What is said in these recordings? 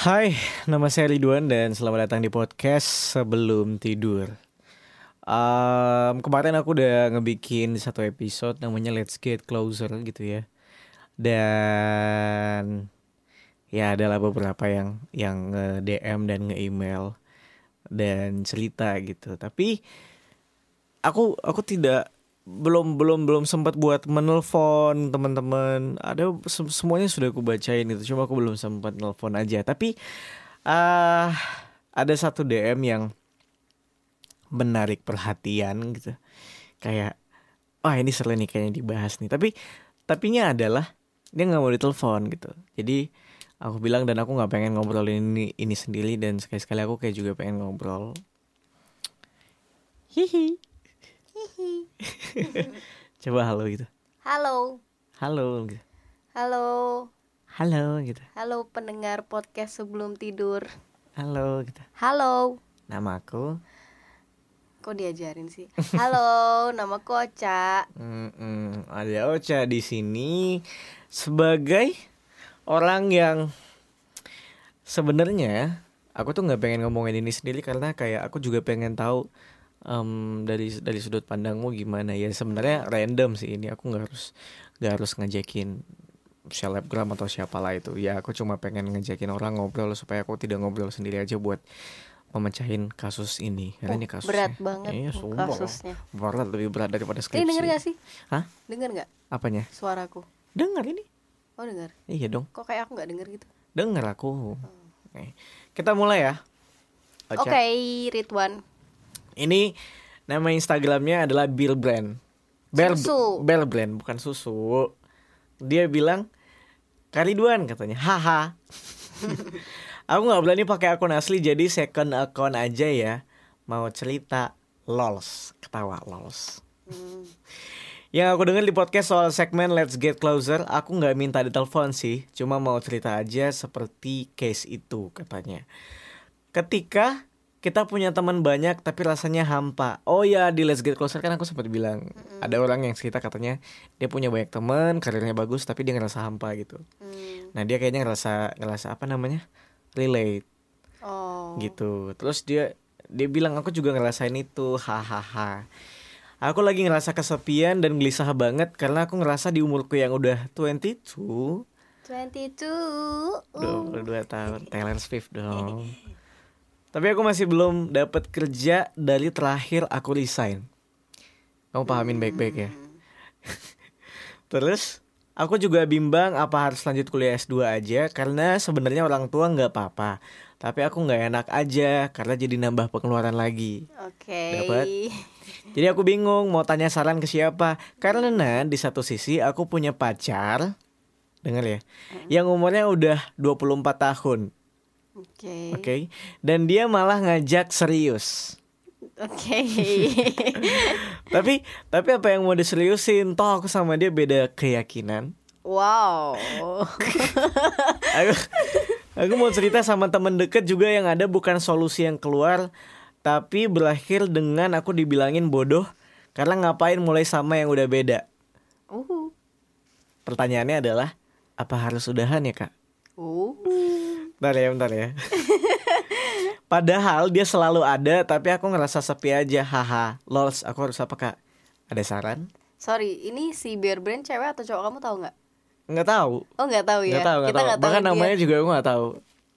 Hai, nama saya Ridwan dan selamat datang di podcast sebelum tidur. Um, kemarin aku udah ngebikin satu episode namanya Let's Get Closer gitu ya. Dan ya adalah beberapa yang yang DM dan nge email dan cerita gitu. Tapi aku aku tidak belum belum belum sempat buat menelpon teman-teman. Ada semuanya sudah aku bacain itu cuma aku belum sempat nelpon aja. Tapi uh, ada satu DM yang menarik perhatian gitu. Kayak wah ini seru nih kayaknya dibahas nih. Tapi tapinya adalah dia nggak mau ditelepon gitu. Jadi aku bilang dan aku nggak pengen ngobrol ini ini sendiri dan sekali-sekali aku kayak juga pengen ngobrol. Hihi Coba halo gitu. Halo. Halo gitu. Halo. Halo gitu. Halo pendengar podcast sebelum tidur. Halo gitu. Halo. Nama aku. Kok diajarin sih? Halo, nama aku Ocha. Mm -mm, ada Ocha di sini sebagai orang yang sebenarnya aku tuh nggak pengen ngomongin ini sendiri karena kayak aku juga pengen tahu um, dari dari sudut pandangmu gimana? Ya sebenarnya random sih ini. Aku nggak harus nggak harus ngejekin selebgram atau siapalah itu. Ya aku cuma pengen ngejakin orang ngobrol supaya aku tidak ngobrol sendiri aja buat memecahin kasus ini. Karena oh, ini kasus berat banget iya, sumpah, kasusnya. Berat lebih berat daripada skripsi. Ini denger gak sih? Hah? Denger nggak? Apanya? Suaraku. Dengar ini. Oh denger? Iya dong. Kok kayak aku nggak denger gitu? Dengar aku. Hmm. Oke. kita mulai ya. Oke. Okay, Ridwan ini nama Instagramnya adalah Bill Brand. Bear, susu. Bear Brand bukan susu. Dia bilang Kariduan katanya. Haha. Aku nggak berani pakai akun asli jadi second account aja ya. Mau cerita lols, ketawa lols. Hmm. Yang aku dengar di podcast soal segmen Let's Get Closer, aku nggak minta ditelepon sih, cuma mau cerita aja seperti case itu katanya. Ketika kita punya teman banyak tapi rasanya hampa. Oh ya di Let's Get Closer kan aku sempat bilang mm. ada orang yang cerita katanya dia punya banyak teman, karirnya bagus tapi dia ngerasa hampa gitu. Mm. Nah dia kayaknya ngerasa ngerasa apa namanya relate. Oh. Gitu. Terus dia dia bilang aku juga ngerasain itu, hahaha. Aku lagi ngerasa kesepian dan gelisah banget karena aku ngerasa di umurku yang udah 22 22 22 tahun Taylor Swift dong Tapi aku masih belum dapat kerja dari terakhir aku resign. Kamu pahamin baik-baik ya. Terus aku juga bimbang apa harus lanjut kuliah S2 aja karena sebenarnya orang tua nggak apa-apa. Tapi aku nggak enak aja karena jadi nambah pengeluaran lagi. Oke. Okay. Dapat. Jadi aku bingung mau tanya saran ke siapa. Karena di satu sisi aku punya pacar, dengar ya, yang umurnya udah 24 tahun Oke. Okay. Oke. Okay? Dan dia malah ngajak serius. Oke. Okay. tapi tapi apa yang mau diseriusin? Toh aku sama dia beda keyakinan. Wow. aku, aku mau cerita sama temen deket juga yang ada bukan solusi yang keluar, tapi berakhir dengan aku dibilangin bodoh karena ngapain mulai sama yang udah beda. Uh. Pertanyaannya adalah apa harus udahan ya kak? Uh. Bentar ya, bentar ya. Padahal dia selalu ada, tapi aku ngerasa sepi aja. Haha, lols, aku harus apa kak? Ada saran? Sorry, ini si Bear Brand cewek atau cowok kamu tahu nggak? Nggak tahu. Oh nggak tahu ya? Nggak tahu, nggak tahu. Gak Bahkan namanya juga aku nggak tahu.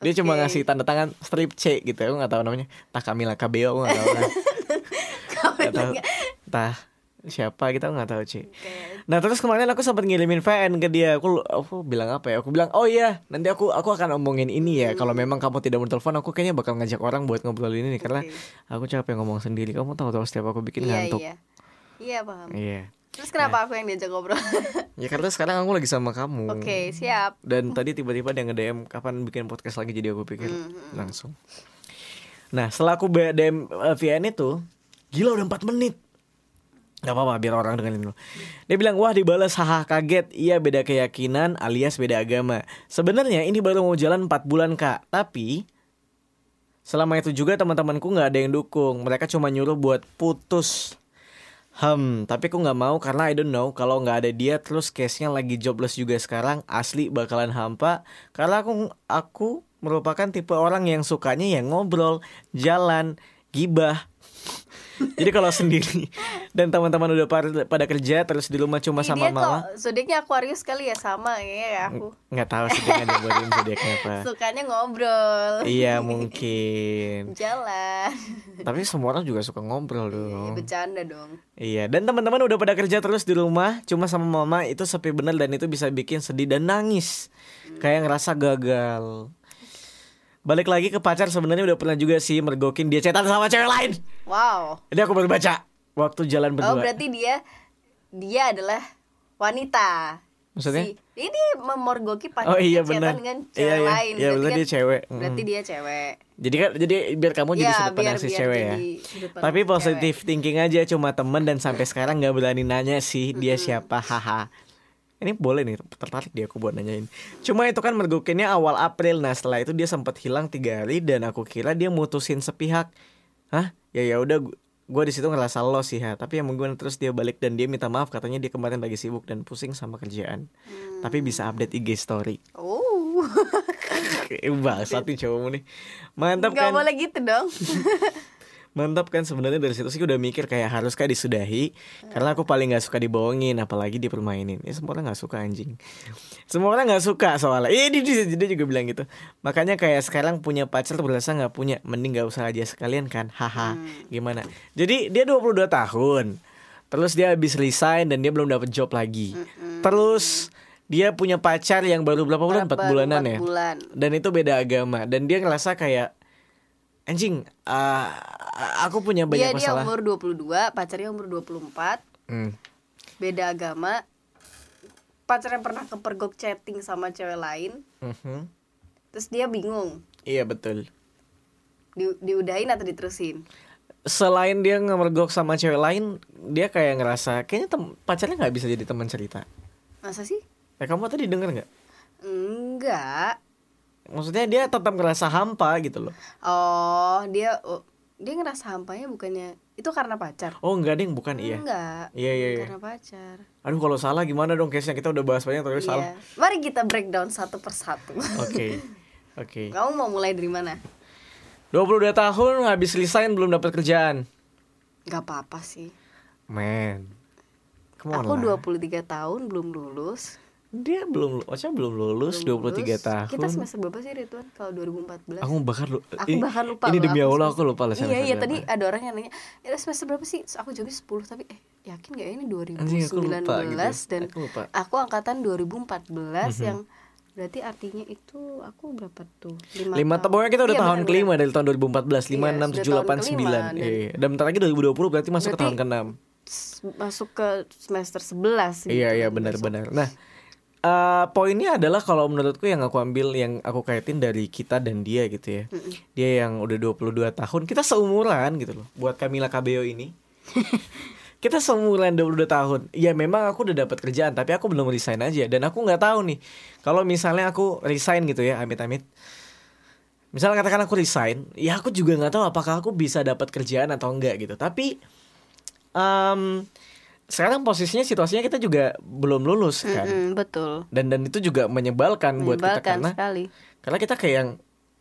Dia okay. cuma ngasih tanda tangan strip C gitu, aku nggak tahu namanya. Tah Kamila KBO, aku nggak tahu. Tahu. Tah siapa kita nggak tahu sih. Okay. Nah terus kemarin aku sempat ngirimin VN ke dia. Aku aku bilang apa ya? Aku bilang oh iya nanti aku aku akan omongin ini ya. Hmm. Kalau memang kamu tidak mau telepon aku kayaknya bakal ngajak orang buat ngobrol ini nih okay. karena aku capek ngomong sendiri. Kamu tahu tahu setiap aku bikin iya, ngantuk. Iya iya paham. Iya. Terus kenapa nah. aku yang diajak ngobrol? ya karena sekarang aku lagi sama kamu. Oke okay, siap. Dan tadi tiba-tiba dia nge-DM kapan bikin podcast lagi jadi aku pikir mm -hmm. langsung. Nah setelah aku DM uh, VN itu Gila udah 4 menit Gak apa-apa biar orang dengerin dulu. Dia bilang wah dibalas haha kaget. Iya beda keyakinan alias beda agama. Sebenarnya ini baru mau jalan 4 bulan kak. Tapi Selama itu juga teman-temanku gak ada yang dukung. Mereka cuma nyuruh buat putus. Hmm, tapi aku nggak mau karena I don't know kalau nggak ada dia terus case-nya lagi jobless juga sekarang asli bakalan hampa. Karena aku aku merupakan tipe orang yang sukanya yang ngobrol, jalan, gibah. Jadi kalau sendiri dan teman-teman udah pada, kerja terus di rumah cuma Ih, sama dia mama, kok zodiaknya Aquarius kali ya sama kayaknya ya aku. nggak tahu sih dia nyobain zodiaknya apa. Sukanya ngobrol. Iya mungkin. Jalan. Tapi semua orang juga suka ngobrol Iya, dong. bercanda dong. Iya, dan teman-teman udah pada kerja terus di rumah, cuma sama mama itu sepi bener dan itu bisa bikin sedih dan nangis. Kayak ngerasa gagal. Balik lagi ke pacar sebenarnya udah pernah juga sih mergokin dia chatan sama cewek lain. Wow. Jadi aku baru baca waktu jalan Oh berdua. berarti dia dia adalah wanita. Maksudnya? Si, ini memorgoki Oh pacarnya iya benar. dengan cewek Iya iya. lain. Iya Berarti kan- dia cewek. Mm. Berarti dia cewek. Jadi kan jadi biar kamu jadi Iya, sudut pandang si cewek ya. Tapi si positif thinking aja cuma temen dan sampai sekarang nggak berani nanya sih dia siapa haha. Ini boleh nih tertarik dia aku buat nanyain. Cuma itu kan mergokinnya awal April. Nah setelah itu dia sempat hilang tiga hari dan aku kira dia mutusin sepihak. Hah? Ya ya udah gue di situ ngerasa lo sih ha. Tapi yang menggunakan terus dia balik dan dia minta maaf katanya dia kemarin lagi sibuk dan pusing sama kerjaan. Tapi bisa update IG story. Oh. Bangsat nih cowokmu nih. Mantap Gak kan? boleh gitu dong. Mantap kan sebenarnya dari situ sih udah mikir kayak haruskah disudahi? Karena aku paling nggak suka dibohongin apalagi dipermainin. Ya semua orang nggak suka anjing. Semua orang nggak suka soalnya. Iya dia, dia, dia juga bilang gitu. Makanya kayak sekarang punya pacar berasa nggak punya mending nggak usah aja sekalian kan? Haha gimana? Jadi dia 22 tahun. Terus dia habis resign dan dia belum dapat job lagi. Terus dia punya pacar yang baru berapa bulan? Empat bulanan empat ya? bulan. dan itu beda agama. Dan dia ngerasa kayak anjing uh, aku punya banyak Dia dia masalah umur 22, pacarnya umur 24, Hmm. beda agama. Pacarnya pernah kepergok chatting sama cewek lain, Mhm. terus dia bingung. iya betul Di, diudahin atau diterusin? selain dia ngemergok sama cewek lain dia kayak ngerasa kayaknya tem- pacarnya nggak bisa jadi teman cerita Masa sih? eh kamu tadi denger nggak Enggak. Maksudnya dia tetap ngerasa hampa gitu loh Oh, dia oh, dia ngerasa hampanya bukannya itu karena pacar. oh enggak ding bukan iya Enggak. Iya, iya, iya. Karena pacar. aduh kalau salah gimana dong case nya kita udah bahas banyak tapi salah Iya. Mari kita breakdown satu persatu. oke oke Kamu mau mulai dari mana? 22 tahun habis resign belum dapat kerjaan Gak apa-apa sih. man Come on Aku lah. 23 tahun belum lulus. Dia belum Ocha belum lulus Belum 23 lulus. tahun Kita semester berapa sih Ridwan? Kalau 2014? Aku bahkan lu Aku ini, bahkan lupa Ini demi Allah aku lupa lah Iya iya tadi ada orang yang nanya ya semester berapa sih? Aku jawabnya 10 tapi eh yakin gak ya ini 2019 Anjing, aku lupa gitu. dan Aku lupa. aku angkatan 2014 yang berarti artinya itu aku berapa tuh? Lima, Lima tahun. pokoknya kita udah Iya, tahun kelima dari tahun 2014 lima Iya, enam tujuh delapan tahun sembilan. kelima, dan-. Dan bentar lagi 2020 berarti masuk ke Berarti- tahun ke-6 S- masuk ke semester 11 gitu Iya iya kan benar-benar Nah eh, poinnya adalah kalau menurutku yang aku ambil yang aku kaitin dari kita dan dia gitu ya. Dia yang udah 22 tahun Kita seumuran gitu loh Buat Camila Cabello ini. Kita seumuran 22 tahun. Ya memang aku udah dapat kerjaan tapi aku belum resign aja. Dan aku nggak tahu nih kalau misalnya aku resign gitu ya amit-amit. Misalnya katakan aku resign ya aku juga nggak tahu apakah aku bisa dapat kerjaan atau enggak gitu. Tapi em, sekarang posisinya situasinya kita juga belum lulus kan. Mm-mm, betul. Dan dan itu juga menyebalkan, buat kita menyebalkan karena sekali. karena kita kayak yang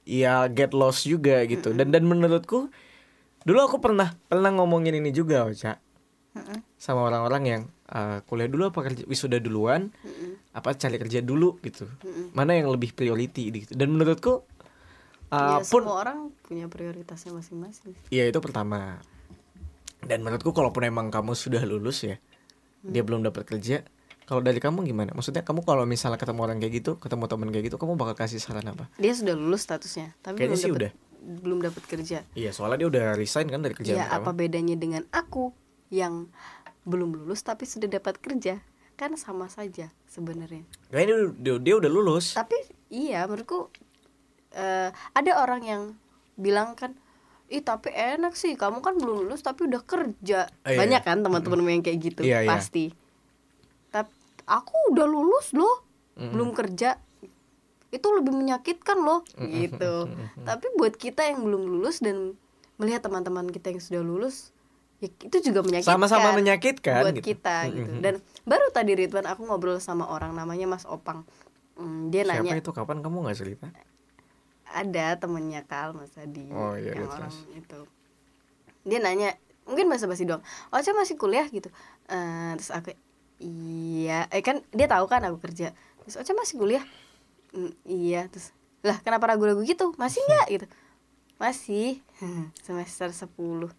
ya get lost juga gitu. Dan dan menurutku dulu aku pernah pernah ngomongin ini juga Ocha Mm-mm. sama orang-orang yang eh, kuliah dulu apa kerja wisuda duluan apa cari kerja dulu gitu. Mana yang lebih priority gitu dan menurutku eh, ya pun semua orang punya prioritasnya masing-masing. Ya itu pertama dan menurutku kalaupun emang kamu sudah lulus ya dia belum dapat kerja kalau dari kamu gimana? Maksudnya kamu kalau misalnya ketemu orang kayak gitu ketemu teman kayak gitu kamu bakal kasih saran apa? Dia sudah lulus statusnya tapi Kayaknya belum sih dapat belum dapat kerja. Iya soalnya dia udah resign kan dari kerjaan ya pertama. apa bedanya dengan aku yang belum lulus tapi sudah dapat kerja? Kan sama saja sebenarnya. Kayaknya dia, dia, dia udah lulus. Tapi iya menurutku eh, ada orang yang bilang kan ih tapi enak sih. Kamu kan belum lulus tapi udah kerja. Iya. banyak kan teman-temanmu yang kayak gitu Iya, iya. pasti. Tapi aku udah lulus loh. Belum kerja. Itu lebih menyakitkan loh. Gitu. Tapi buat kita yang belum lulus dan melihat teman-teman kita yang sudah lulus ya itu juga menyakitkan. Sama-sama menyakitkan buat gitu. kita gitu. Dan baru tadi Ridwan aku ngobrol sama orang namanya Mas Opang. Hmm, dia Siapa nanya itu? Kapan kamu nggak cerita? Ada temennya Kal Mas Adi Oh, iya, yang iya, orang terus. itu. Dia nanya mungkin bahasa basi doang Ocha masih kuliah? Gitu. Eh, terus aku iya. Eh kan dia tahu kan aku kerja. Terus Ocha masih kuliah? "Mm, iya. Terus lah kenapa ragu-ragu gitu? Masih nggak? Gitu. Masih. Semester 10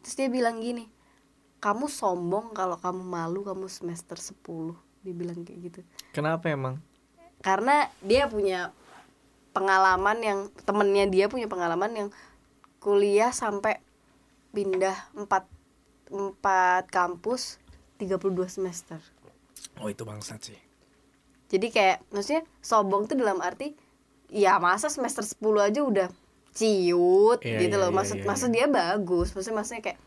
terus dia bilang gini kamu sombong kalau kamu malu kamu semester 10 dia bilang kayak gitu. Kenapa emang? karena dia punya pengalaman yang temennya dia punya pengalaman yang kuliah sampai pindah empat empat kampus 32 semester. Oh itu bangsat sih. jadi kayak maksudnya sombong tuh dalam arti ya masa semester 10 aja udah ciut Iya, gitu iya, loh. iya, maksud iya, maksud dia bagus. Maksudnya maksudnya kayak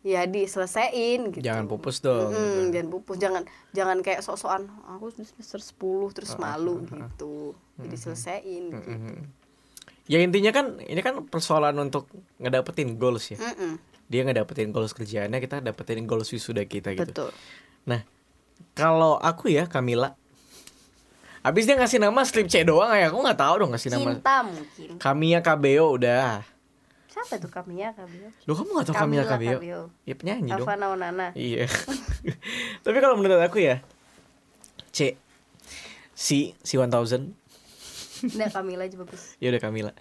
ya diselesain gitu Jangan pupus dong. Mm-mm, gitu. jangan pupus jangan jangan kayak sok-sokan aku semester 10 terus Ah, malu gitu jadi selesaiin gitu Mhm. Ya intinya kan ini kan persoalan untuk ngedapetin goals ya. Mm-mm, Dia ngedapetin goals kerjaannya, kita dapetin goals wisuda kita gitu. betul Nah, kalau aku ya Kamila, habis dia ngasih nama strip C doang ya, aku nggak tahu dong ngasih nama. cinta mungkin Kamia Kabeo udah. Siapa tuh kami ya kami Lu kamu gak tau Kamila Kabeo? Kabeo. Ya penyanyi dong. Alfa Naonana Iya. Tapi kalau menurut aku ya, C, si, si 1000 Nggak Kamila aja bagus Ya udah Kamila.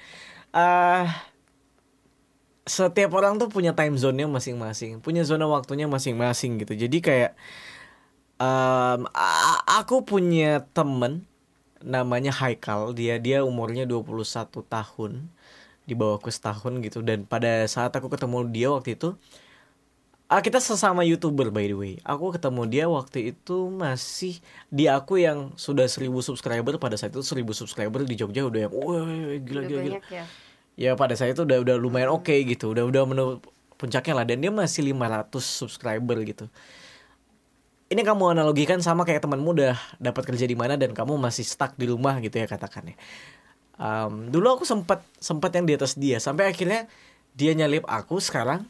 Ah setiap orang tuh punya time zone-nya masing-masing, punya zona waktunya masing-masing gitu. Jadi kayak a- aku punya temen namanya Haikal, dia dia umurnya 21 tahun, di bawahku setahun gitu dan pada saat aku ketemu dia waktu itu Ah, kita sesama youtuber by the way. Aku ketemu dia waktu itu masih di aku yang sudah 1000 subscriber pada saat itu 1000 subscriber di Jogja udah yang wah gila Udah gila ya Ya pada saat itu udah udah lumayan oke gitu. Udah udah menu puncaknya lah dan dia masih 500 subscriber gitu. Ini kamu analogikan sama kayak temanmu udah dapat kerja di mana dan kamu masih stuck di rumah gitu ya katakannya. Em, dulu aku sempat sempat yang di atas dia. Sampai akhirnya dia nyalip aku sekarang.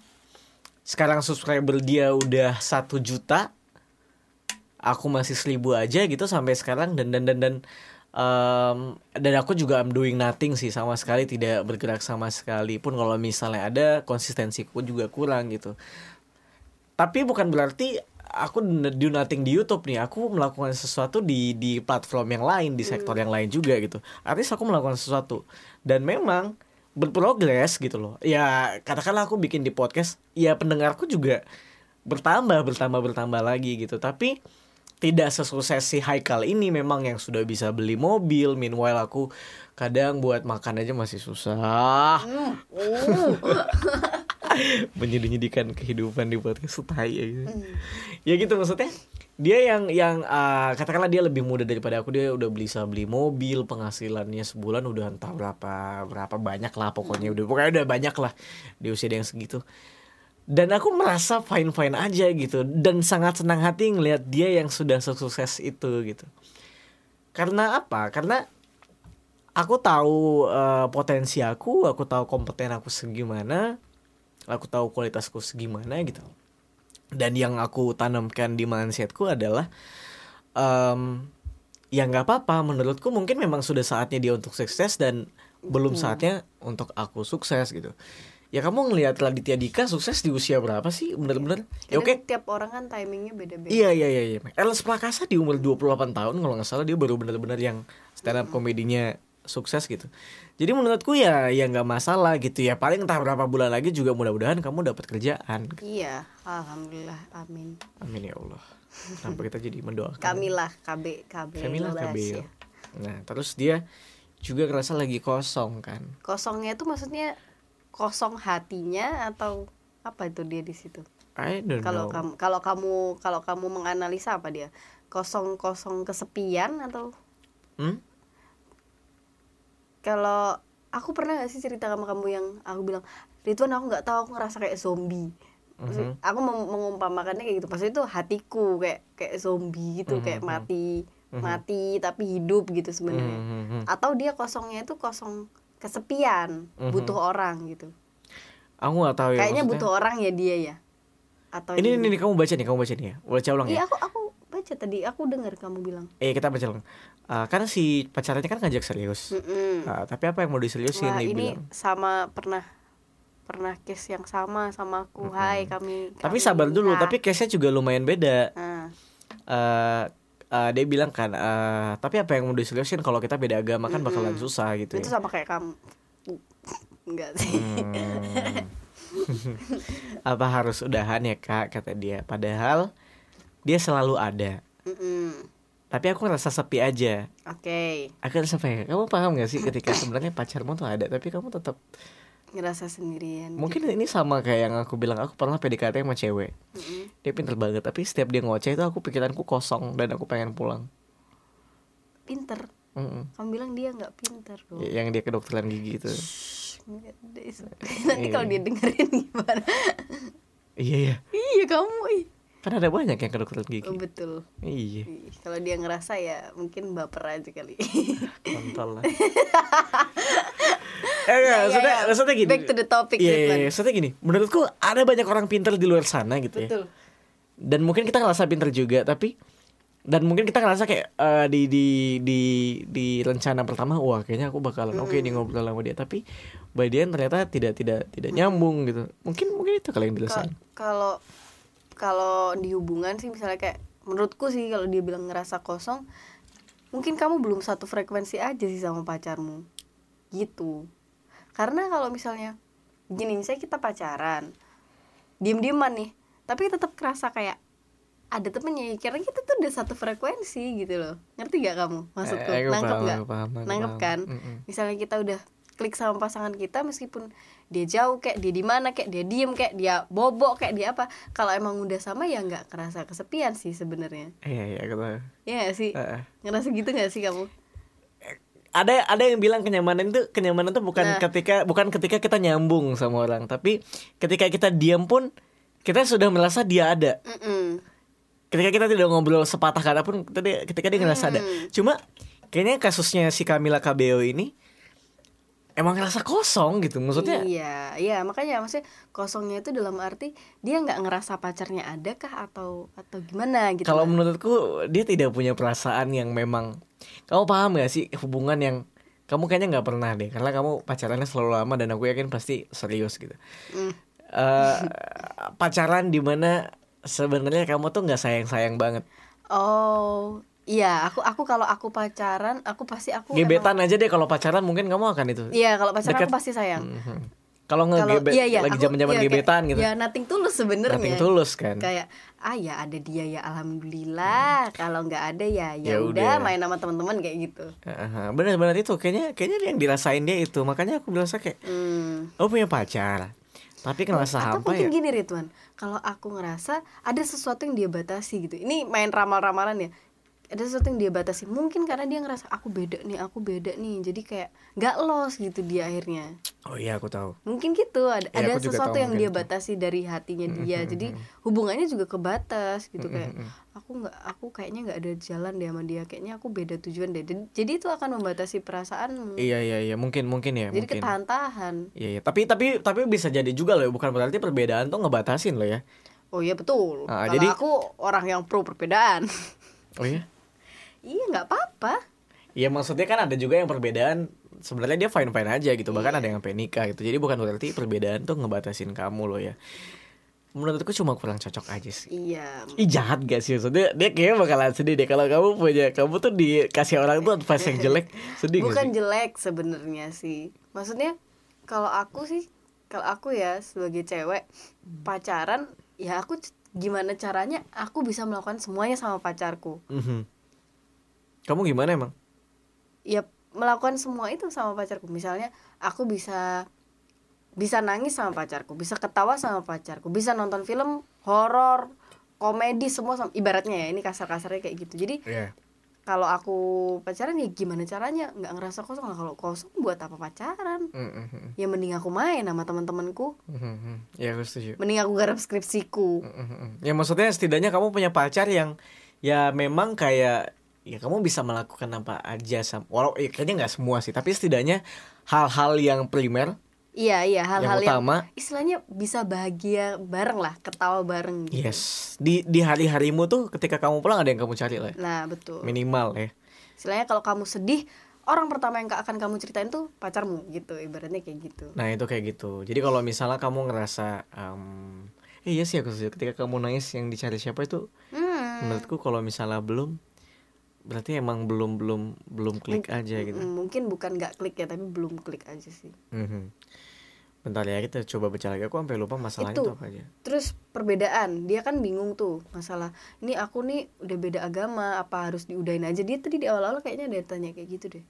Sekarang subscriber dia udah satu juta. Aku masih seribu aja gitu sampai sekarang. Dan dan dan dan em, dan aku juga I'm doing nothing sih sama sekali. Tidak bergerak sama sekali pun kalau misalnya ada konsistensiku juga kurang gitu. Tapi bukan berarti aku do nothing di YouTube nih. Aku melakukan sesuatu di di platform yang lain di sektor yang lain juga gitu. Artinya aku melakukan sesuatu. Dan memang berprogres gitu loh. Ya katakanlah aku bikin di podcast ya pendengarku juga bertambah bertambah bertambah lagi gitu. Tapi tidak sesukses si Haikal ini memang yang sudah bisa beli mobil. Meanwhile aku kadang buat makan aja masih susah. Hmm, uh. menyedih-nyedihkan kehidupan di podcast tai ya gitu. Ya gitu maksudnya. Dia yang yang uh, katakanlah dia lebih muda daripada aku dia udah bisa beli mobil penghasilannya sebulan udah entah berapa berapa banyak lah pokoknya. Udah pokoknya udah banyak lah di usia dia yang segitu. Dan aku merasa fine fine aja gitu dan sangat senang hati ngelihat dia yang sudah sukses itu gitu. Karena apa? Karena aku tahu eh, potensi aku aku tahu kompeten aku segimana aku tahu kualitasku segimana gitu dan yang aku tanamkan di mindsetku adalah em ya nggak apa-apa. Menurutku mungkin memang sudah saatnya dia untuk sukses dan belum saatnya untuk aku sukses gitu. Ya kamu ngelihat Raditya Dika sukses di usia berapa sih? Bener-bener? Ya oke? Karena tiap orang kan timingnya beda-beda. Iya iya iya iya. Ernest Prakasa di umur 28 tahun kalau nggak salah dia baru benar-benar yang stand up komedinya sukses gitu. Jadi menurutku ya ya nggak masalah gitu ya. Paling entah berapa bulan lagi juga mudah-mudahan kamu dapat kerjaan. iya alhamdulillah amin Amin ya Allah. Kenapa kita jadi mendoakan? Kamilah KB KB Kamila Lolas Kabeo. ya. Nah, terus dia juga ngerasa lagi kosong kan. kosongnya itu maksudnya kosong hatinya atau apa itu dia di situ kalau kamu kalau kamu kalau kamu menganalisa apa dia kosong kosong kesepian atau Hmm? Kalau aku pernah gak sih cerita sama kamu yang aku bilang Ridwan aku nggak tahu aku ngerasa kayak zombie Mhm. aku mengumpamakannya kayak gitu maksudnya itu hatiku kayak kayak zombie gitu Mhm, kayak mhm. mati Mhm. mati tapi hidup gitu sebenarnya Hmm, hmm, hmm. atau dia kosongnya itu kosong kesepian Mhm. butuh orang gitu Aku nggak tahu ya. kayaknya maksudnya. butuh orang ya dia ya atau Ini ini, ini kamu baca nih, kamu baca nih ya. Baca ulang iya ya. aku aku baca tadi aku dengar kamu bilang Eh kita baca ulang. Eh, karena si pacarnya kan ngajak serius. Ah, tapi apa yang mau diseriusin Wah dia ini bilang. sama pernah pernah case yang sama sama aku Hai kami Tapi kami sabar dulu, nikah. tapi case-nya juga lumayan beda. Nah, eh eh, dia bilang kan, eh, tapi apa yang mau diseriusin kalau kita beda agama kan bakalan susah gitu itu ya. sama kayak kamu enggak sih Hmm. apa harus udahan ya kak kata dia. Padahal dia selalu ada. Mm-mm. Tapi aku ngerasa sepi aja. oke Aku ngerasa ya? Kamu paham gak sih ketika sebenarnya pacarmu tuh ada, tapi kamu tetap ngerasa sendirian mungkin ini sama kayak yang aku bilang aku pernah PDKT sama cewek. Mm-mm. Dia pinter banget, tapi setiap dia ngoceh itu aku pikiranku kosong dan aku pengen pulang. pinter Mm-mm. kamu bilang dia nggak pinter loh Yang dia kedokteran gigi itu. Nanti kalau dia dengerin gimana Iya iya. iya kamu. Kan ada banyak yang kedokteran gigi. Oh, betul Iya. Kalau dia ngerasa ya mungkin baper aja kali Kontol lah. eh, enggak, maksudnya, ya. maksudnya gini. Back to the topic, Iya, iya, iya, maksudnya gini. Menurutku ada banyak orang pintar di luar sana gitu ya. betul Dan mungkin kita ngerasa pintar juga, tapi dan mungkin kita ngerasa kayak eh, di di di di rencana pertama wah kayaknya aku bakalan oke nih ngobrol sama dia tapi by the end ternyata tidak tidak tidak nyambung gitu mungkin mungkin itu kali yang kalau kalau di hubungan sih misalnya kayak menurutku sih kalau dia bilang ngerasa kosong mungkin kamu belum satu frekuensi aja sih sama pacarmu. Gitu. Karena kalau misalnya gini misalnya kita pacaran diem dieman nih tapi tetap kerasa kayak ada temennya karena kita tuh udah satu frekuensi gitu loh. Ngerti gak kamu maksudku? Eh, nangkep paham, gak? aku paham, aku nangkep paham. kan? Mm-mm. misalnya kita udah klik sama pasangan kita meskipun dia jauh kayak dia di mana kayak dia diem kayak dia bobok kayak dia apa kalau emang udah sama ya nggak kerasa kesepian sih sebenarnya iya iya aku tahu ya gak sih Heeh. ngerasa gitu gak sih kamu ada ada yang bilang kenyamanan itu kenyamanan itu bukan Nah. ketika bukan ketika kita nyambung sama orang tapi ketika kita diam pun kita sudah merasa dia ada Mm-mm. ketika kita tidak ngobrol sepatah kata pun kita dia- ketika dia ngerasa ada Hmm. cuma kayaknya kasusnya si Camila KBO ini emang ngerasa kosong gitu maksudnya iya iya makanya maksudnya kosongnya itu dalam arti dia nggak ngerasa pacarnya ada kah atau atau gimana gitu kalau loh. menurutku dia tidak punya perasaan yang memang kamu paham gak sih hubungan yang kamu kayaknya nggak pernah deh karena kamu pacarannya selalu lama dan aku yakin pasti serius gitu Mm. Eh, pacaran di mana sebenarnya kamu tuh nggak sayang sayang banget oh iya aku aku kalau aku pacaran aku pasti aku emang- gebetan aja deh kalau pacaran mungkin kamu akan itu iya kalau pacaran Deket. aku pasti sayang. Mhm. kalau kalau ngegebet iya iya lagi aku- zaman zaman iya, kayak- gebetan gitu. ya nothing tulus sebenarnya. Nothing tulus kan. Kayak ah ya ada dia ya alhamdulillah. Kalau nggak ada ya Hmm. Ya ya udah. main sama teman-teman kayak gitu. Benar-benar itu. Kayaknya kayaknya yang dirasain dia itu. Makanya aku berasa kayak hmm. oh punya pacar. Tapi ngerasa atau hampa mungkin ya? gini Ridwan. Kalau aku ngerasa ada sesuatu yang dia batasi gitu. Ini main ramal-ramalan ya ada sesuatu yang dia batasi. Mungkin karena dia ngerasa aku beda nih aku beda nih. Jadi kayak nggak los gitu dia akhirnya. Oh iya aku tahu. Mungkin gitu ada Ya, ada sesuatu yang dia itu. batasi dari hatinya dia. Jadi hubungannya juga kebatas gitu kayak aku nggak aku kayaknya nggak ada jalan deh sama dia. Kayaknya aku beda tujuan deh. Jadi, itu akan membatasi perasaanmu iya iya iya. Mungkin mungkin ya jadi mungkin. ketahan-tahan. Iya iya. Tapi tapi tapi bisa jadi juga loh bukan berarti perbedaan tuh ngebatasin loh ya. Oh iya betul. Ah, kalau jadi- aku orang yang pro perbedaan. Oh iya iya nggak apa-apa. Iya maksudnya kan ada juga yang perbedaan sebenarnya dia fine fine aja gitu bahkan Iya. ada yang nikah gitu. Jadi bukan berarti perbedaan tuh ngebatasin kamu loh ya. Menurutku cuma kurang cocok aja sih. Iya. Ih jahat gak sih? Maksudnya dia kayaknya bakalan sedih deh. Kalau kamu punya kamu tuh dikasih orang tuh advice yang jelek sedih gak bukan sih? jelek sebenarnya sih. Maksudnya kalau aku sih kalau aku ya sebagai cewek pacaran ya aku gimana caranya aku bisa melakukan semuanya sama pacarku. Mhm. Kamu gimana emang? ya melakukan semua itu sama pacarku misalnya aku bisa bisa nangis sama pacarku bisa ketawa sama pacarku bisa nonton film horor komedi semua sama, ibaratnya ya ini kasar-kasarnya kayak gitu jadi Iya. kalau aku pacaran ya gimana caranya nggak ngerasa kosong Lah, kalau kosong buat apa pacaran Mhm. ya mending aku main sama teman-temanku Mhm. Ya aku setuju. mending aku garap skripsiku Mhm. Ya maksudnya setidaknya kamu punya pacar yang ya memang kayak ya kamu bisa melakukan apa aja sama walau ya, kayaknya nggak semua sih tapi setidaknya hal-hal yang primer iya iya hal-hal yang, utama. istilahnya bisa bahagia bareng lah ketawa bareng gitu. yes. Di di hari harimu tuh ketika kamu pulang ada yang kamu cari lah ya. nah betul. Minimal ya. Istilahnya kalau kamu sedih orang pertama yang akan kamu ceritain tuh pacarmu gitu ibaratnya kayak gitu. Nah itu kayak gitu. Jadi kalau misalnya kamu ngerasa um, eh, iya sih aku setuju ketika kamu nangis yang dicari siapa itu hmm. menurutku kalau misalnya belum berarti emang belum belum belum klik aja gitu. Mm, mungkin bukan nggak klik ya tapi belum klik aja sih. Mhm. bentar ya kita coba baca lagi. Aku sampai lupa masalahnya Itu. itu apa aja. terus perbedaan. Dia kan bingung tuh masalah ini aku nih udah beda agama apa harus diudahin aja? Dia tadi di awal-awal kayaknya ada tanya kayak gitu deh.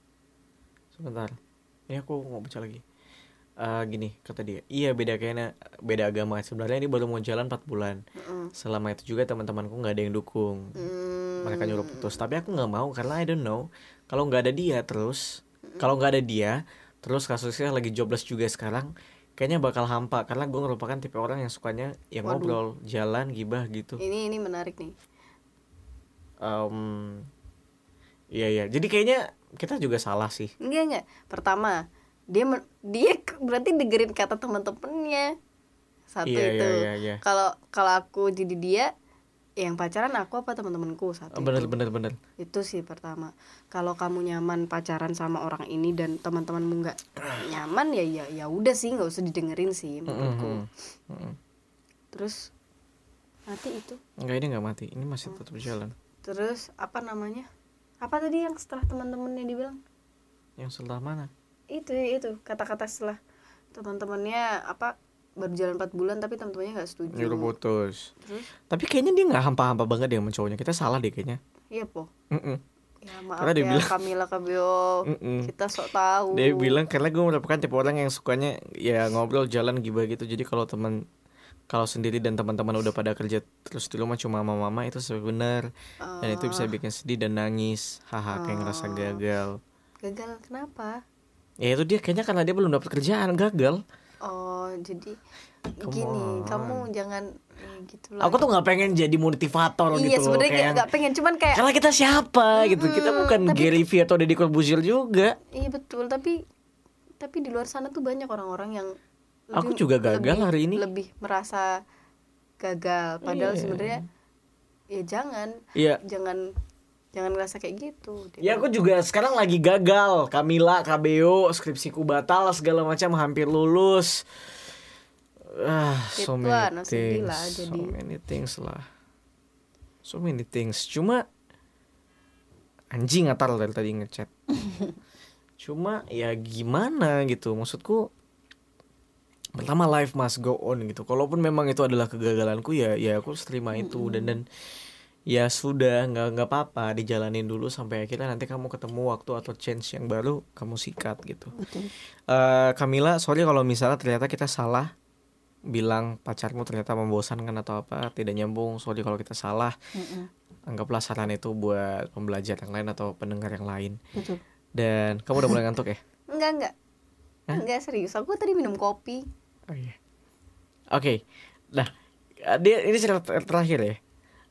Sebentar. Ini aku mau baca lagi Eh, gini kata dia. Iya beda kayaknya beda agama. Sebenarnya ini baru mau jalan 4 bulan. Mm-mm. selama itu juga teman-temanku nggak ada yang dukung. Hmm, mereka nyuruh putus. Tapi aku nggak mau karena I don't know. Kalau nggak ada dia terus kalau nggak ada dia terus kasusnya lagi jobless juga sekarang kayaknya bakal hampa. Karena gue merupakan tipe orang yang sukanya yang Waduh. ngobrol jalan gibah gitu. Ini ini menarik nih. Em, iya iya. Jadi kayaknya kita juga salah sih. Enggak enggak. Pertama dia dia berarti dengerin kata teman-temannya satu Iya, itu. iya, iya, iya. kalau kalau aku jadi dia yang pacaran aku apa teman-temanku satu bener itu. bener bener itu sih pertama. Kalau kamu nyaman pacaran sama orang ini dan teman-temanmu nggak nyaman ya ya ya udah sih nggak usah didengerin sih menurutku. Mhm. Mhm. terus mati itu. Enggak ini nggak mati. Ini masih tetap jalan. Terus apa namanya? Apa tadi yang setelah teman-temannya dibilang? Yang setelah mana itu itu kata-kata setelah teman-temannya apa baru jalan 4 bulan tapi teman-temannya nggak setuju. Nyuruh putus. Terus? Tapi kayaknya dia nggak hampa-hampa banget deh sama cowoknya. Kita salah deh kayaknya. Iya po. Mm-mm. ya maaf Karena dia ya bilang- Kamila Kabio Mm-mm. kita sok tahu. Dia bilang karena gue merupakan tipe orang yang sukanya ya ngobrol jalan gibah gitu. Jadi kalau teman kalau sendiri dan teman-teman udah pada kerja terus di rumah cuma mama mama itu sebenar dan itu bisa bikin sedih dan nangis. Haha kayak ngerasa gagal. Gagal kenapa ya itu dia kayaknya karena dia belum dapat kerjaan gagal. Oh jadi Come gini on. kamu jangan eh, gitu lah. Aku tuh nggak pengen jadi motivator iya gitu sebenarnya kayak nggak pengen cuman kayak karena kita siapa gitu. Kita bukan tapi- Gary Vee atau Deddy Corbuzier juga. Iya betul. Tapi tapi di luar sana tuh banyak orang-orang yang Aku juga gagal hari ini. lebih merasa gagal. Padahal Iya. sebenarnya ya jangan. Iya. Jangan jangan ngerasa kayak gitu Ya aku juga sekarang lagi gagal. Kamila, KBO, skripsiku batal segala macam hampir lulus. Ah, so many sedih things lah, So jadi. many things lah. So many things. Cuma Anjing ngatar dari tadi ngechat. Cuma ya gimana gitu? Maksudku Pertama life must go on gitu. Kalaupun memang itu adalah kegagalanku ya Ya aku terima itu. Dan dan ya sudah nggak nggak apa-apa dijalanin dulu sampai akhirnya nanti kamu ketemu waktu atau chance yang baru kamu sikat gitu. betul Eh Kamila, sorry kalau misalnya ternyata kita salah bilang pacarmu ternyata membosankan atau apa tidak nyambung. Sorry kalau kita salah. Mm-mm. Anggaplah saran itu buat pembelajar yang lain atau pendengar yang lain. betul Dan kamu udah mulai ngantuk ya? enggak enggak enggak serius aku tadi minum kopi Oh iya. Oke. Nah, dia ini cerita ter- terakhir ya.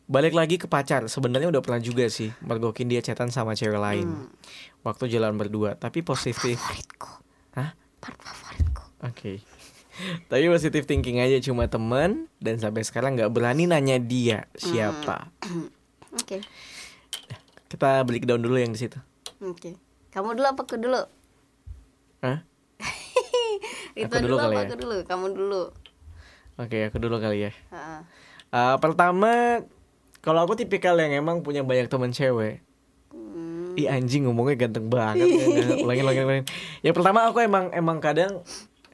Balik lagi ke pacar. Sebenarnya udah pernah juga sih mergokin dia chatan sama cewek lain. Hmm. Waktu jalan berdua, tapi positif. favoritku Hah? part favoritku Oke. Tapi positif thinking aja cuma temen dan sampai sekarang nggak berani nanya dia siapa. oke Kita beli daun dulu yang di situ. oke kamu dulu apa aku dulu Hah? itu Aku dulu, dulu kali apa ya? aku dulu kamu dulu Oke, aku dulu kali ya. Ha-ha. Eh, pertama, kalau aku tipikal yang emang punya banyak temen cewek. Hmm. Ih anjing ngomongnya ganteng banget. ya. ulangin, ulangin, ulangin. Ya pertama aku emang emang kadang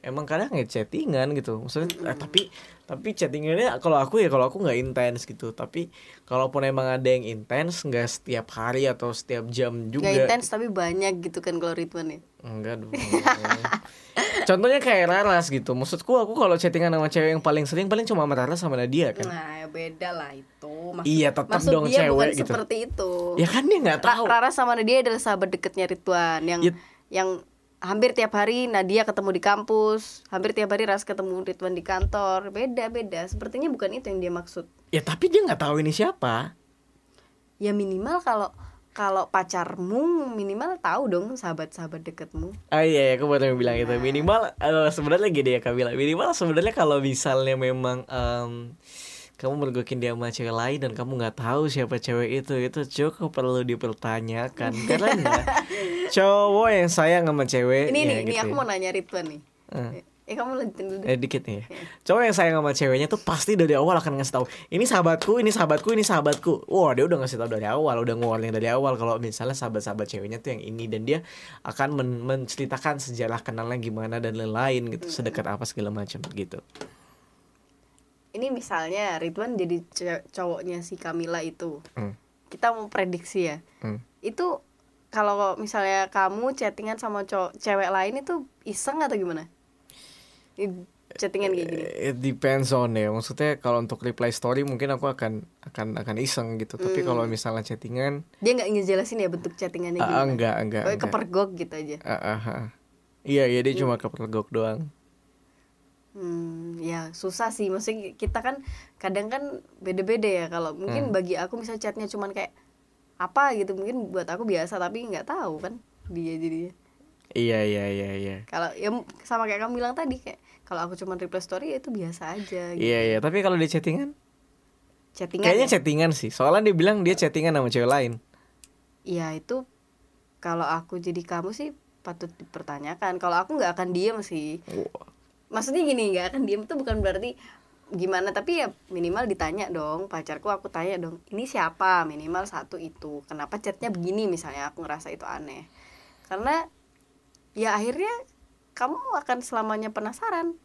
emang kadang ya chattingan gitu. Maksudnya eh, tapi tapi chattingannya kalau aku ya kalau aku nggak intens gitu. Tapi kalaupun emang ada yang intens nggak setiap hari atau setiap jam juga. Gak intens tapi banyak gitu kan kalau Ridwan ya Enggak dong. Contohnya kayak Raras gitu. Maksudku aku kalau chattingan sama cewek yang paling sering paling cuma sama Raras sama Nadia kan. Nah ya beda lah itu Maksud, Iya, tetap maksud dong dia cewek bukan gitu. seperti itu Ya kan dia nggak tahu. Rara sama Nadia adalah sahabat deketnya Ridwan Yang Ya. yang hampir tiap hari Nadia ketemu di kampus Hampir tiap hari Ras ketemu Ridwan di kantor. Beda-beda Sepertinya bukan itu yang dia maksud. Ya tapi dia nggak tahu ini siapa. Ya minimal kalau kalau pacarmu minimal tahu dong sahabat-sahabat deketmu. Ah iya, iya aku baru mau bilang itu. Minimal eh, sebenarnya gini ya Kamila. Minimal sebenarnya kalau misalnya memang em, kamu mergokin dia sama cewek lain dan kamu nggak tahu siapa cewek itu itu cukup perlu dipertanyakan karena cowok yang sayang sama cewek ini nih gitu ini aku ya. mau nanya Ridwan nih Eh. eh kamu lanjutin dulu. Eh dikit nih ya. Cowok yang sayang sama ceweknya tuh pasti dari awal akan ngasih tahu ini sahabatku, ini sahabatku, ini sahabatku. Wah dia udah ngasih tahu dari awal, udah ngewarning dari awal kalau misalnya sahabat-sahabat ceweknya tuh yang ini dan dia akan men- menceritakan sejarah kenalnya gimana dan lain-lain gitu, sedekat apa segala macam gitu. Ini misalnya Ridwan jadi cowoknya si Kamila itu Hmm. kita mau prediksi ya Hmm. itu kalau misalnya kamu chattingan sama cowok cewek lain itu iseng atau gimana chattingan kayak gini It depends on ya. Maksudnya kalau untuk reply story mungkin aku akan akan akan iseng gitu. Tapi kalau misalnya chattingan dia nggak ngejelasin ya bentuk chattingannya ah, gimana enggak enggak. Pokoknya enggak. kepergok gitu aja Ah, ah, ah. Iya iya dia cuma kepergok doang. Hmm, ya susah sih. Maksudnya kita kan kadang kan beda-beda ya. Kalau mungkin bagi aku misalnya chatnya cuman kayak apa gitu, mungkin buat aku biasa tapi nggak tahu kan dia jadinya. Iya iya iya iya. Kalau ya sama kayak kamu bilang tadi kayak kalau aku cuman reply story ya itu biasa aja. Gitu. Iya iya. Tapi kalau dia chattingan Chattingan. Kayaknya ya? chattingan sih. Soalnya dia bilang dia chattingan sama cewek lain. Iya itu kalau aku jadi kamu sih patut dipertanyakan. Kalau aku nggak akan diem sih. Maksudnya gini nggak akan diem tuh bukan berarti gimana tapi ya minimal ditanya dong pacarku aku tanya dong ini siapa? Minimal satu itu kenapa chatnya begini? Misalnya aku ngerasa itu aneh. Karena ya akhirnya kamu akan selamanya penasaran.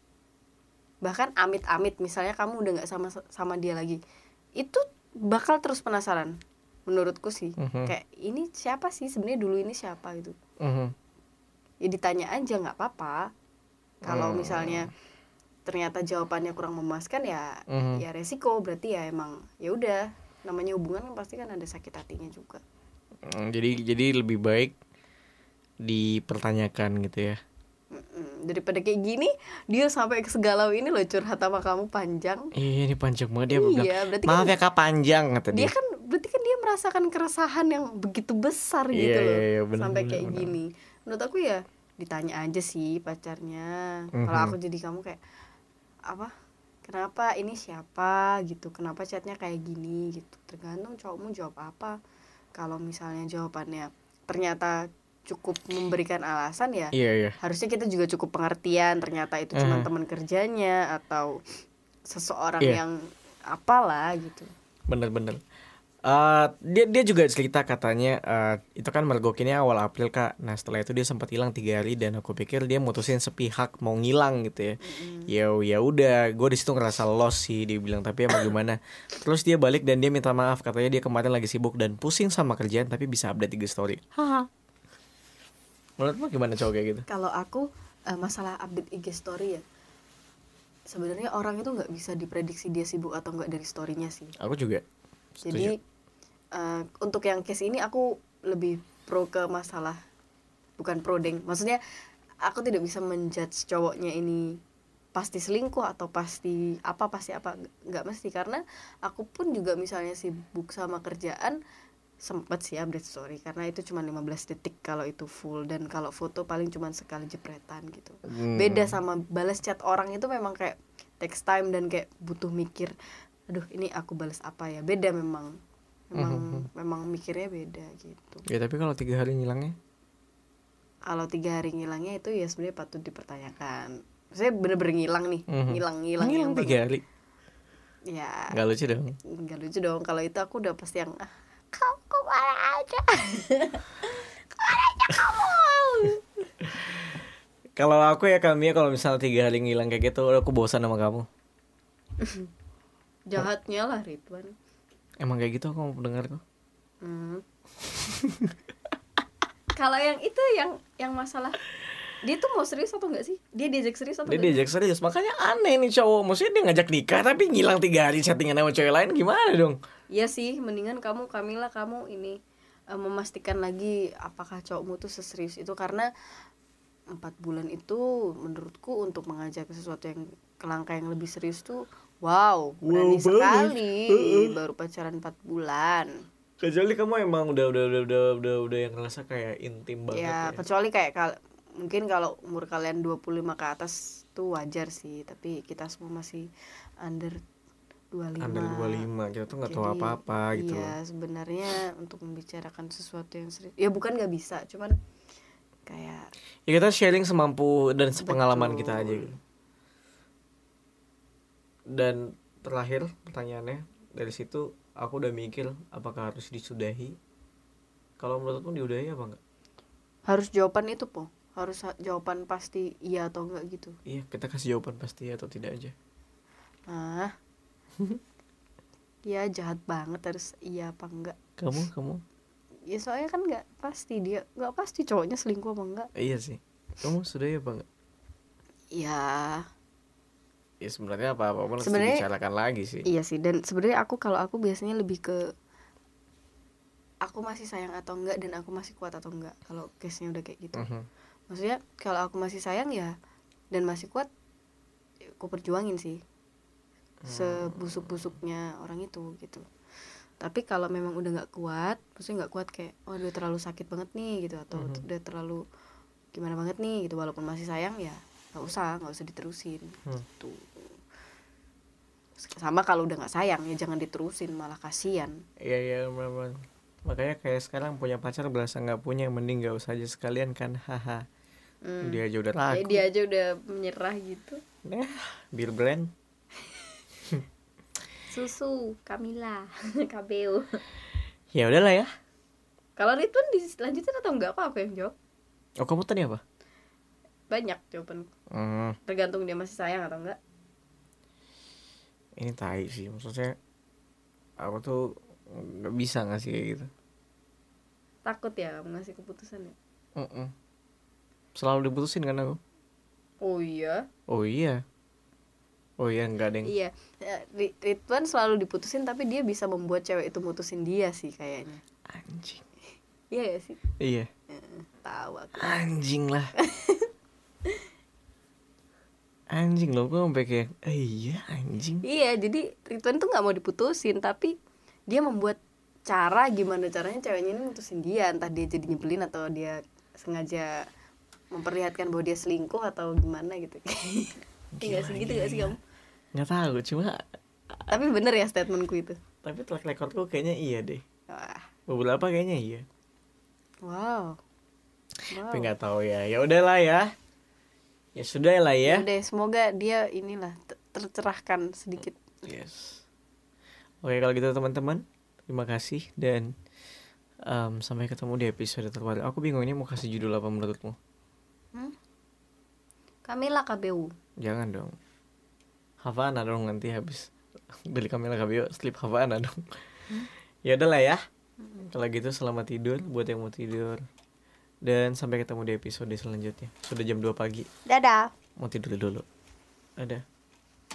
Bahkan amit-amit misalnya kamu udah nggak sama sama dia lagi itu bakal terus penasaran menurutku sih. Mhm. kayak ini siapa sih? Sebenarnya dulu ini siapa? gitu. Mhm. ya ditanya aja nggak apa-apa kalau Hmm. misalnya ternyata jawabannya kurang memuaskan ya Mhm. ya resiko berarti ya emang ya udah namanya hubungan kan pasti kan ada sakit hatinya juga Mm, Jadi jadi lebih baik dipertanyakan gitu ya. Mm-mm. daripada kayak gini dia sampai ke segalau ini loh curhat sama kamu panjang Iya ini panjang banget dia bilang. iya berarti Maaf kan ya kak panjang kata dia dia. kan berarti kan dia merasakan keresahan yang begitu besar Iya, gitu loh iya, iya, benar, sampai benar, kayak benar. gini menurut aku ya ditanya aja sih pacarnya kalau Mhm. aku jadi kamu kayak apa kenapa ini siapa gitu kenapa chatnya kayak gini gitu tergantung cowokmu jawab apa kalau misalnya jawabannya ternyata cukup memberikan alasan ya Iya iya. harusnya kita juga cukup pengertian ternyata itu cuma Mhm. teman kerjanya atau seseorang Iya. yang apalah gitu Bener-bener. Eh, dia dia juga cerita katanya eh, itu kan mergokinnya awal April kak. Nah setelah itu dia sempat hilang tiga hari dan aku pikir dia mutusin sepihak mau ngilang gitu ya. Ya ya udah, gue di situ ngerasa lost sih dia bilang tapi emang gimana. Terus dia balik dan dia minta maaf katanya dia kemarin lagi sibuk dan pusing sama kerjaan tapi bisa update tiga story. Haha. Menurutmu gimana cowok kayak gitu? kalau aku eh, masalah update IG story ya sebenarnya orang itu nggak bisa diprediksi dia sibuk atau nggak dari storynya sih Aku juga. jadi eh, untuk yang case ini aku lebih pro ke masalah bukan pro deng. Maksudnya aku tidak bisa menjudge cowoknya ini pasti selingkuh atau pasti apa pasti apa nggak mesti. Karena aku pun juga misalnya sibuk sama kerjaan sempet sih update story. Karena itu cuma 15 detik kalau itu full. Dan kalau foto paling cuma sekali jepretan gitu. Hmm. beda sama balas chat orang itu memang kayak text time dan kayak butuh mikir aduh ini aku balas apa ya? Beda memang memang memang mikirnya beda gitu Ya tapi kalau tiga hari ngilangnya? kalau tiga hari ngilangnya itu ya sebenarnya patut dipertanyakan saya bener-bener ngilang nih Mhm. ngilang ngilang Ngilang yang tiga hari. ya Gak lucu dong. nggak lucu dong kalau itu aku udah pasti yang ah, kamu ke mana aja ke mana aja kamu Kalau aku ya kami ya kalau misalnya tiga hari ngilang kayak gitu, aku bosan sama kamu. jahatnya lah Ridwan Emang kayak gitu aku mau dengar kok. Hmm. Kalau yang itu yang yang masalah dia tuh mau serius atau enggak sih? Dia diajak serius atau Dia diajak serius, makanya aneh nih cowok. Maksudnya dia ngajak nikah tapi ngilang tiga hari chattingan sama cewek lain gimana dong? Iya sih, mendingan kamu Kamila kamu ini eh, memastikan lagi apakah cowokmu tuh seserius itu karena empat bulan itu menurutku untuk mengajak ke sesuatu yang kelangka yang lebih serius tuh wow berani banget. sekali. Baru pacaran empat bulan. Kecuali kamu emang udah udah udah udah udah, udah yang ngerasa kayak intim banget ya ya, kecuali kayak kal mungkin kalau umur kalian 25 ke atas tuh wajar sih tapi kita semua masih under 25 under 25 kita tuh nggak tahu Jadi, apa apa gitu iya sebenarnya untuk membicarakan sesuatu yang serius ya bukan nggak bisa cuman kayak ya kita sharing semampu dan sepengalaman Betul. kita aja. Gitu dan terakhir pertanyaannya dari situ aku udah mikir apakah harus disudahi. Kalau menurutmu diudahi apa enggak? Harus jawaban itu po. Harus ha- jawaban pasti iya atau enggak gitu. Iya kita kasih jawaban pasti atau tidak aja. Ah ya jahat banget harus iya apa enggak. Kamu kamu? Ya soalnya kan nggak pasti dia nggak pasti cowoknya selingkuh apa enggak. Iya sih. Kamu sudahi apa enggak? Ya ya sebenarnya apa apa pun harus Sebenarnya- dibicarakan lagi sih. iya sih dan sebenarnya aku kalau aku biasanya lebih ke aku masih sayang atau enggak dan aku masih kuat atau enggak kalau case nya udah kayak gitu. Mhm. maksudnya kalau aku masih sayang ya dan masih kuat ya aku perjuangin sih. Sebusuk-busuknya orang itu gitu. Tapi kalau memang udah nggak kuat maksudnya nggak kuat kayak oh udah terlalu sakit banget nih gitu atau Mhm. udah terlalu gimana banget nih gitu walaupun masih sayang ya nggak usah nggak usah diterusin Hmm. gitu. Sama kalau udah nggak sayang ya jangan diterusin malah kasihan. Iya iya memang makanya kayak sekarang punya pacar berasa nggak punya mending nggak usah aja sekalian kan haha. Hmm. dia aja udah ragu dia aja udah menyerah gitu. Nah bir brand. Susu Kamila KBU ya udahlah ya. Kalau Ridwan dilanjutin atau enggak apa aku yang jawab? Oh kamu tadi apa banyak jawaban hmm, tergantung dia masih sayang atau enggak. Ini tai sih maksudnya aku tuh nggak bisa ngasih kayak gitu. Takut ya kamu ngasih keputusan ya? Mm-mm. selalu diputusin kan aku? Oh iya? Oh iya. Oh iya enggak deng iya. Eh, Ri- Ridwan selalu diputusin tapi dia bisa membuat cewek itu mutusin dia sih kayaknya. Anjing. Iya gak sih? Iya. Tahu aku. Anjing lah anjing loh gue sampai kayak eh, iya anjing. Iya jadi Ridwan tuh nggak mau diputusin tapi dia membuat cara gimana caranya ceweknya ini mutusin dia. Entah dia jadi nyebelin atau dia sengaja memperlihatkan bahwa dia selingkuh atau gimana gitu. Iya sih gitu gak sih kamu nggak tahu cuma tapi bener ya statementku itu. Tapi track recordku kayaknya iya deh. Wah. Beberapa kayaknya iya. Wow. Wow tapi nggak tahu ya. Ya udahlah ya ya sudah lah ya Udah, semoga dia inilah te- tercerahkan sedikit. Yes. Oke kalau gitu teman-teman terima kasih dan em, sampai ketemu di episode terbaru. Aku bingung ini mau kasih judul apa menurutmu? Hmm? Kamila KBU jangan dong. Havana dong nanti habis beli Camila Cabello slip Havana dong. Ya udahlah ya. Kalau gitu selamat tidur. Buat yang mau tidur dan sampai ketemu di episode selanjutnya. Sudah jam 2 pagi. Dadah. Mau tidur dulu. Ada